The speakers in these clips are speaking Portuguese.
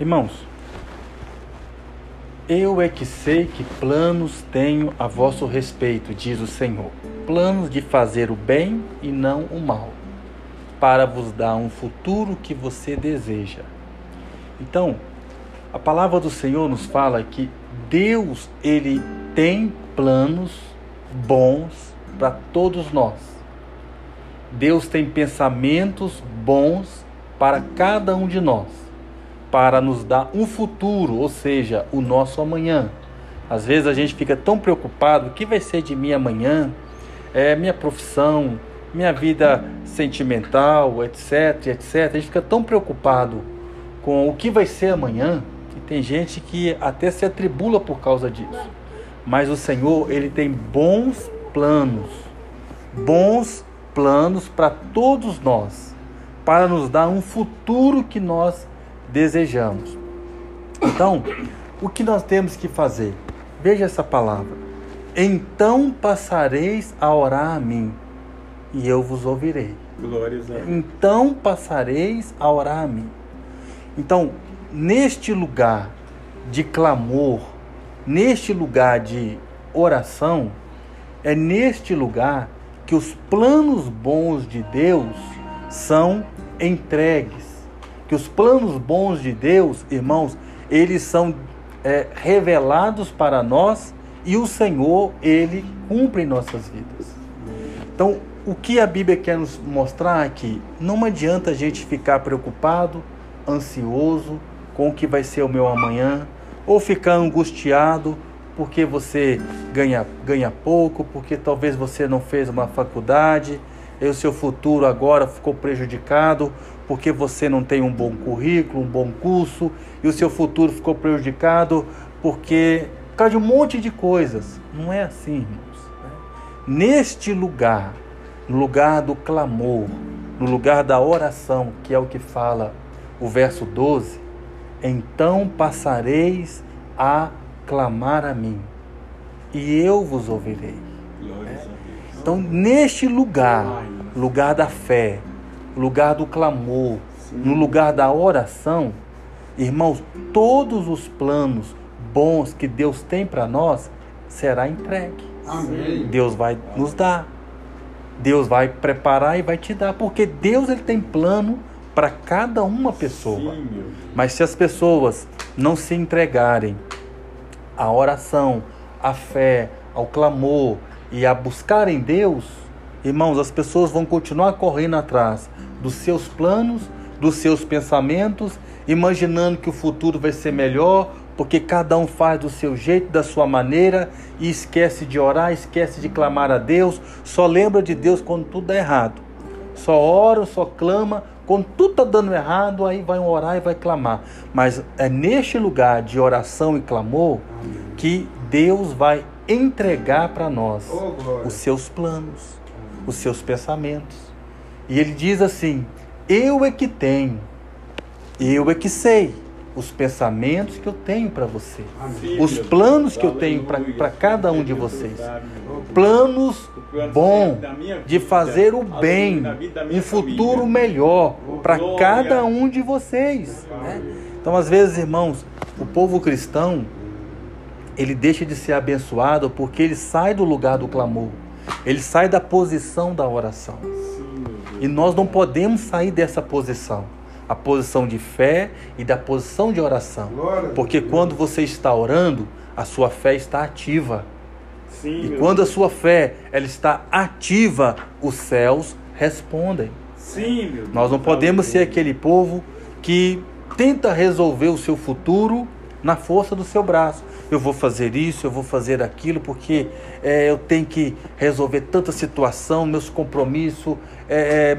Irmãos, eu é que sei que planos tenho a vosso respeito, diz o Senhor. Planos de fazer o bem e não o mal, para vos dar um futuro que você deseja. Então, a palavra do Senhor nos fala que Deus, ele tem planos bons para todos nós. Deus tem pensamentos bons para cada um de nós, para nos dar um futuro, ou seja, o nosso amanhã. Às vezes a gente fica tão preocupado: o que vai ser de mim amanhã? É minha profissão, minha vida sentimental, etc, etc. A gente fica tão preocupado com o que vai ser amanhã que tem gente que até se atribula por causa disso. Mas o Senhor, ele tem bons planos, bons planos para todos nós, para nos dar um futuro que nós desejamos. Então, o que nós temos que fazer? Veja essa palavra. Então passareis a orar a mim, e eu vos ouvirei. Glórias a Deus. Então passareis a orar a mim. Então, neste lugar de clamor, neste lugar de oração, é neste lugar que os planos bons de Deus são entregues. Que os planos bons de Deus, irmãos, eles são é, revelados para nós e o Senhor, ele cumpre em nossas vidas. Então, o que a Bíblia quer nos mostrar aqui? Não adianta a gente ficar preocupado, ansioso com o que vai ser o meu amanhã, ou ficar angustiado porque você ganha, ganha pouco, porque talvez você não fez uma faculdade, e o seu futuro agora ficou prejudicado porque você não tem um bom currículo, um bom curso, e o seu futuro ficou prejudicado porque por causa de um monte de coisas. Não é assim, irmãos. né? Neste lugar, no lugar do clamor, no lugar da oração, que é o que fala o verso 12, então passareis a clamar a mim, e eu vos ouvirei. Então, neste lugar, lugar da fé, lugar do clamor, no lugar da oração, irmãos, todos os planos bons que Deus tem para nós será entregue. Amém. Deus vai nos dar. Deus vai preparar e vai te dar, porque Deus ele tem plano para cada uma pessoa. Sim. Mas se as pessoas não se entregarem à oração, à fé, ao clamor e a buscarem Deus, irmãos, as pessoas vão continuar correndo atrás dos seus planos, dos seus pensamentos, imaginando que o futuro vai ser melhor, porque cada um faz do seu jeito, da sua maneira, e esquece de orar, esquece de clamar a Deus, só lembra de Deus quando tudo dá errado. Só ora, só clama, quando tudo está dando errado, aí vai orar e vai clamar. Mas é neste lugar de oração e clamor que Deus vai entregar para nós Oh, os seus planos, os seus pensamentos. E ele diz assim: Eu é que tenho, eu é que sei os pensamentos que eu tenho para você, Sim, os planos que eu tenho para cada um de vocês. Planos bom de fazer o bem, um futuro melhor para cada um de vocês. né? Então, às vezes, irmãos, o povo cristão ele deixa de ser abençoado porque ele sai do lugar do clamor, ele sai da posição da oração. E nós não podemos sair dessa posição, a posição de fé e da posição de oração. Porque quando você está orando, a sua fé está ativa. Sim, E quando a sua fé ela está ativa, os céus respondem. Sim, meu Deus. Nós não podemos ser aquele povo que tenta resolver o seu futuro na força do seu braço. Eu vou fazer isso, eu vou fazer aquilo, porque é, eu tenho que resolver tanta situação, meus compromissos, é, é,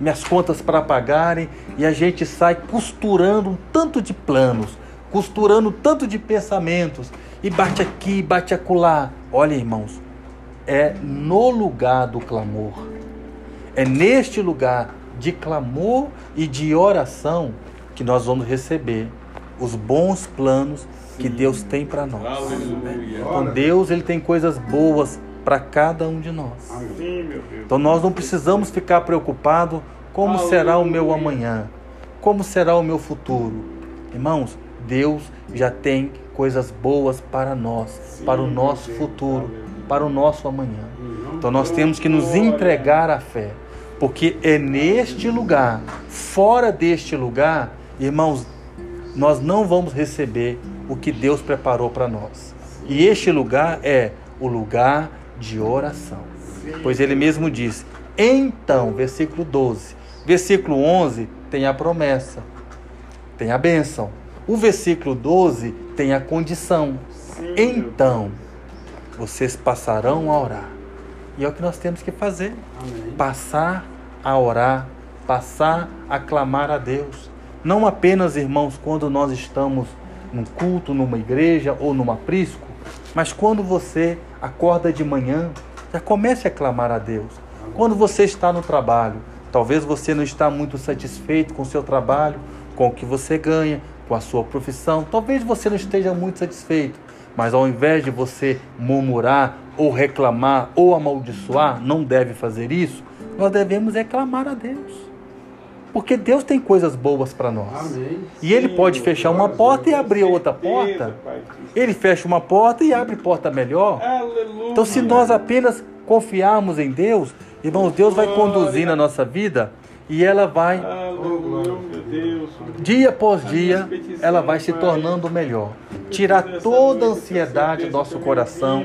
minhas contas para pagarem, e a gente sai costurando um tanto de planos, costurando um tanto de pensamentos, e bate aqui, bate acolá. Olha, irmãos, é no lugar do clamor. É neste lugar de clamor e de oração que nós vamos receber os bons planos que. Deus tem para nós. Aleluia. Então Deus ele tem coisas boas para cada um de nós. Então nós não precisamos ficar preocupados como será o meu amanhã, como será o meu futuro. Irmãos, Deus já tem coisas boas para nós, para o nosso futuro, para o nosso amanhã. Então nós temos que nos entregar à fé, porque é neste lugar, fora deste lugar, irmãos, nós não vamos receber o que Deus preparou para nós. E este lugar é o lugar de oração. Pois ele mesmo diz: Então, versículo 12, versículo 11 tem a promessa, tem a bênção. O versículo 12 tem a condição. Então, vocês passarão a orar. E é o que nós temos que fazer: Amém. passar a orar, passar a clamar a Deus. Não apenas, irmãos, quando nós estamos num culto, numa igreja ou num aprisco, mas quando você acorda de manhã, já comece a clamar a Deus. Quando você está no trabalho, talvez você não está muito satisfeito com o seu trabalho, com o que você ganha, com a sua profissão, talvez você não esteja muito satisfeito, mas ao invés de você murmurar ou reclamar ou amaldiçoar, não deve fazer isso, nós devemos reclamar a Deus. Porque Deus tem coisas boas para nós. Amém. E ele Sim, pode fechar uma porta e abrir outra porta. Ele fecha uma porta e abre porta melhor. Aleluia. Então, se nós apenas confiarmos em Deus, irmãos, Deus vai conduzindo a nossa vida e ela vai, Aleluia, dia após dia, ela vai se tornando melhor. Tirar toda a ansiedade do nosso coração,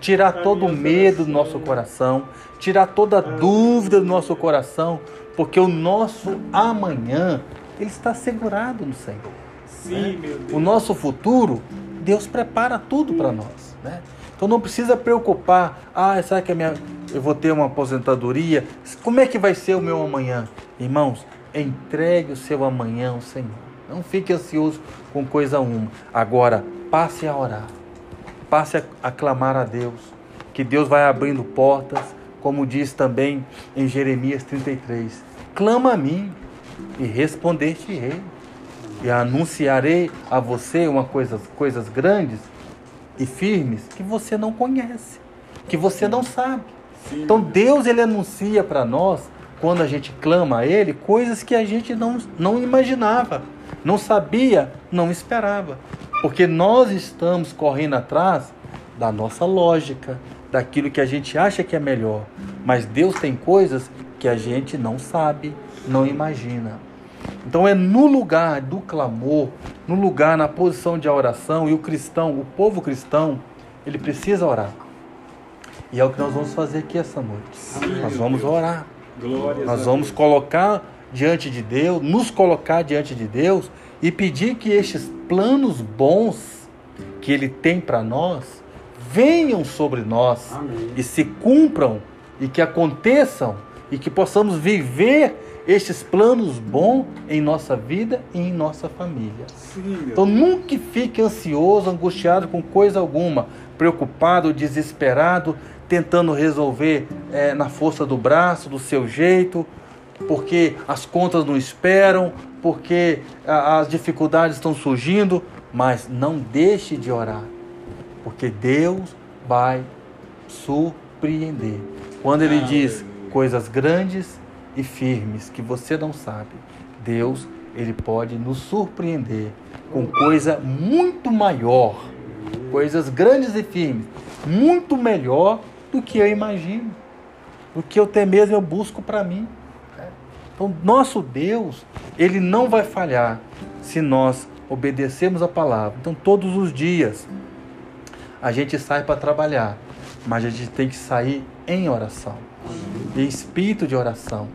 tirar todo o medo do nosso coração, tirar toda a dúvida do nosso coração, porque o nosso amanhã, ele está segurado no Senhor. Sim, meu Deus. O nosso futuro, Deus prepara tudo para nós. Né? Então não precisa preocupar, ah, será que minha, eu vou ter uma aposentadoria? Como é que vai ser o meu amanhã? Irmãos, entregue o seu amanhã ao Senhor. Não fique ansioso com coisa uma. Agora, passe a orar. Passe a, a clamar a Deus. Que Deus vai abrindo portas, como diz também em Jeremias 33. Clama a mim e responder-te-ei e anunciarei a você uma coisa, coisas grandes e firmes que você não conhece, que você não sabe. Sim, Então Deus ele anuncia para nós quando a gente clama a ele coisas que a gente não, não imaginava, não sabia, não esperava. Porque nós estamos correndo atrás da nossa lógica, daquilo que a gente acha que é melhor. Mas Deus tem coisas que a gente não sabe, não imagina. Então é no lugar do clamor, no lugar, na posição de oração, e o cristão, o povo cristão, ele precisa orar. E é o que nós vamos fazer aqui essa noite. Nós vamos orar. Glórias Nós vamos Deus. colocar diante de Deus, nos colocar diante de Deus e pedir que estes planos bons que Ele tem para nós venham sobre nós Amém. e se cumpram e que aconteçam e que possamos viver estes planos bons em nossa vida e em nossa família. Sim, Então nunca fique ansioso, angustiado com coisa alguma, preocupado, desesperado, tentando resolver eh, na força do braço, do seu jeito, porque as contas não esperam, porque a- as dificuldades estão surgindo, mas não deixe de orar, porque Deus vai surpreender. Quando Ele diz coisas grandes e firmes que você não sabe, Deus ele pode nos surpreender com coisa muito maior, coisas grandes e firmes, muito melhor do que eu imagino, do que eu até mesmo eu busco para mim. Então, nosso Deus, ele não vai falhar se nós obedecermos a palavra. Então, todos os dias a gente sai para trabalhar, mas a gente tem que sair em oração, em espírito de oração.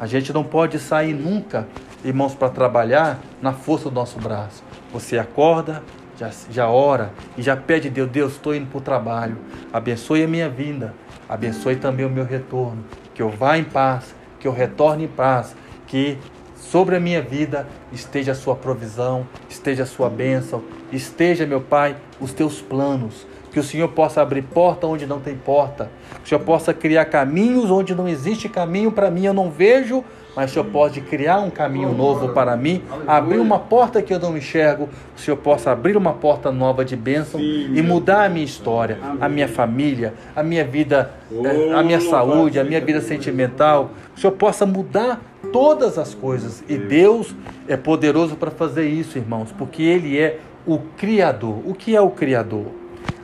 A gente não pode sair nunca, irmãos, para trabalhar na força do nosso braço. Você acorda, já, já ora e já pede a Deus, Deus, estou indo para o trabalho, abençoe a minha vinda, abençoe também o meu retorno, que eu vá em paz, que eu retorne em paz, que sobre a minha vida esteja a sua provisão, esteja a sua bênção, esteja, meu Pai, os teus planos. Que o Senhor possa abrir porta onde não tem porta. Que o Senhor possa criar caminhos onde não existe caminho para mim, eu não vejo, mas o Senhor pode criar um caminho novo para mim, abrir uma porta que eu não enxergo, o Senhor possa abrir uma porta nova de bênção e mudar a minha história, a minha família, a minha vida, Oh, eh, a minha saúde, a minha vida sentimental. Que o Senhor possa mudar todas as coisas. E Deus é poderoso para fazer isso, irmãos, porque Ele é o Criador. O que é o Criador?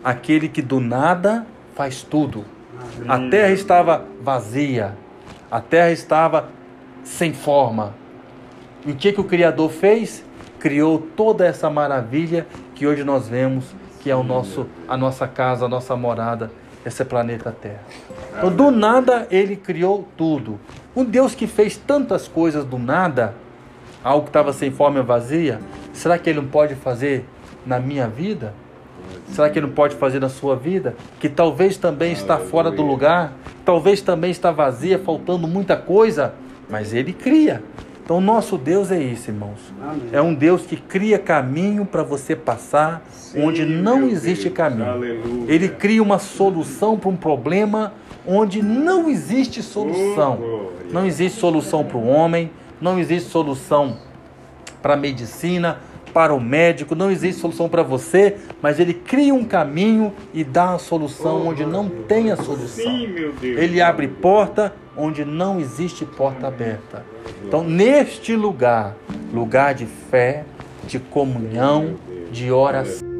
Aquele que do nada faz tudo. A terra estava vazia, a terra estava sem forma. E o que, que o Criador fez? Criou toda essa maravilha que hoje nós vemos, que é o nosso, a nossa casa, a nossa morada, esse planeta Terra. Então, do nada, ele criou tudo. Um Deus que fez tantas coisas do nada, algo que estava sem forma e vazia, será que ele não pode fazer na minha vida? Será que ele não pode fazer na sua vida? Que talvez também está fora do lugar, talvez também está vazia, faltando muita coisa, mas ele cria. Então, nosso Deus é isso, irmãos. Amém. É um Deus que cria caminho para você passar onde não existe Deus. caminho. Aleluia. Ele cria uma solução para um problema onde não existe solução. Oh. Não existe solução para o homem, não existe solução para a medicina, para o médico, não existe solução para você, mas ele cria um caminho e dá a solução onde não tem a solução. Sim, meu Deus. Ele abre porta onde não existe porta aberta. Então, neste lugar, lugar de fé, de comunhão, de oração.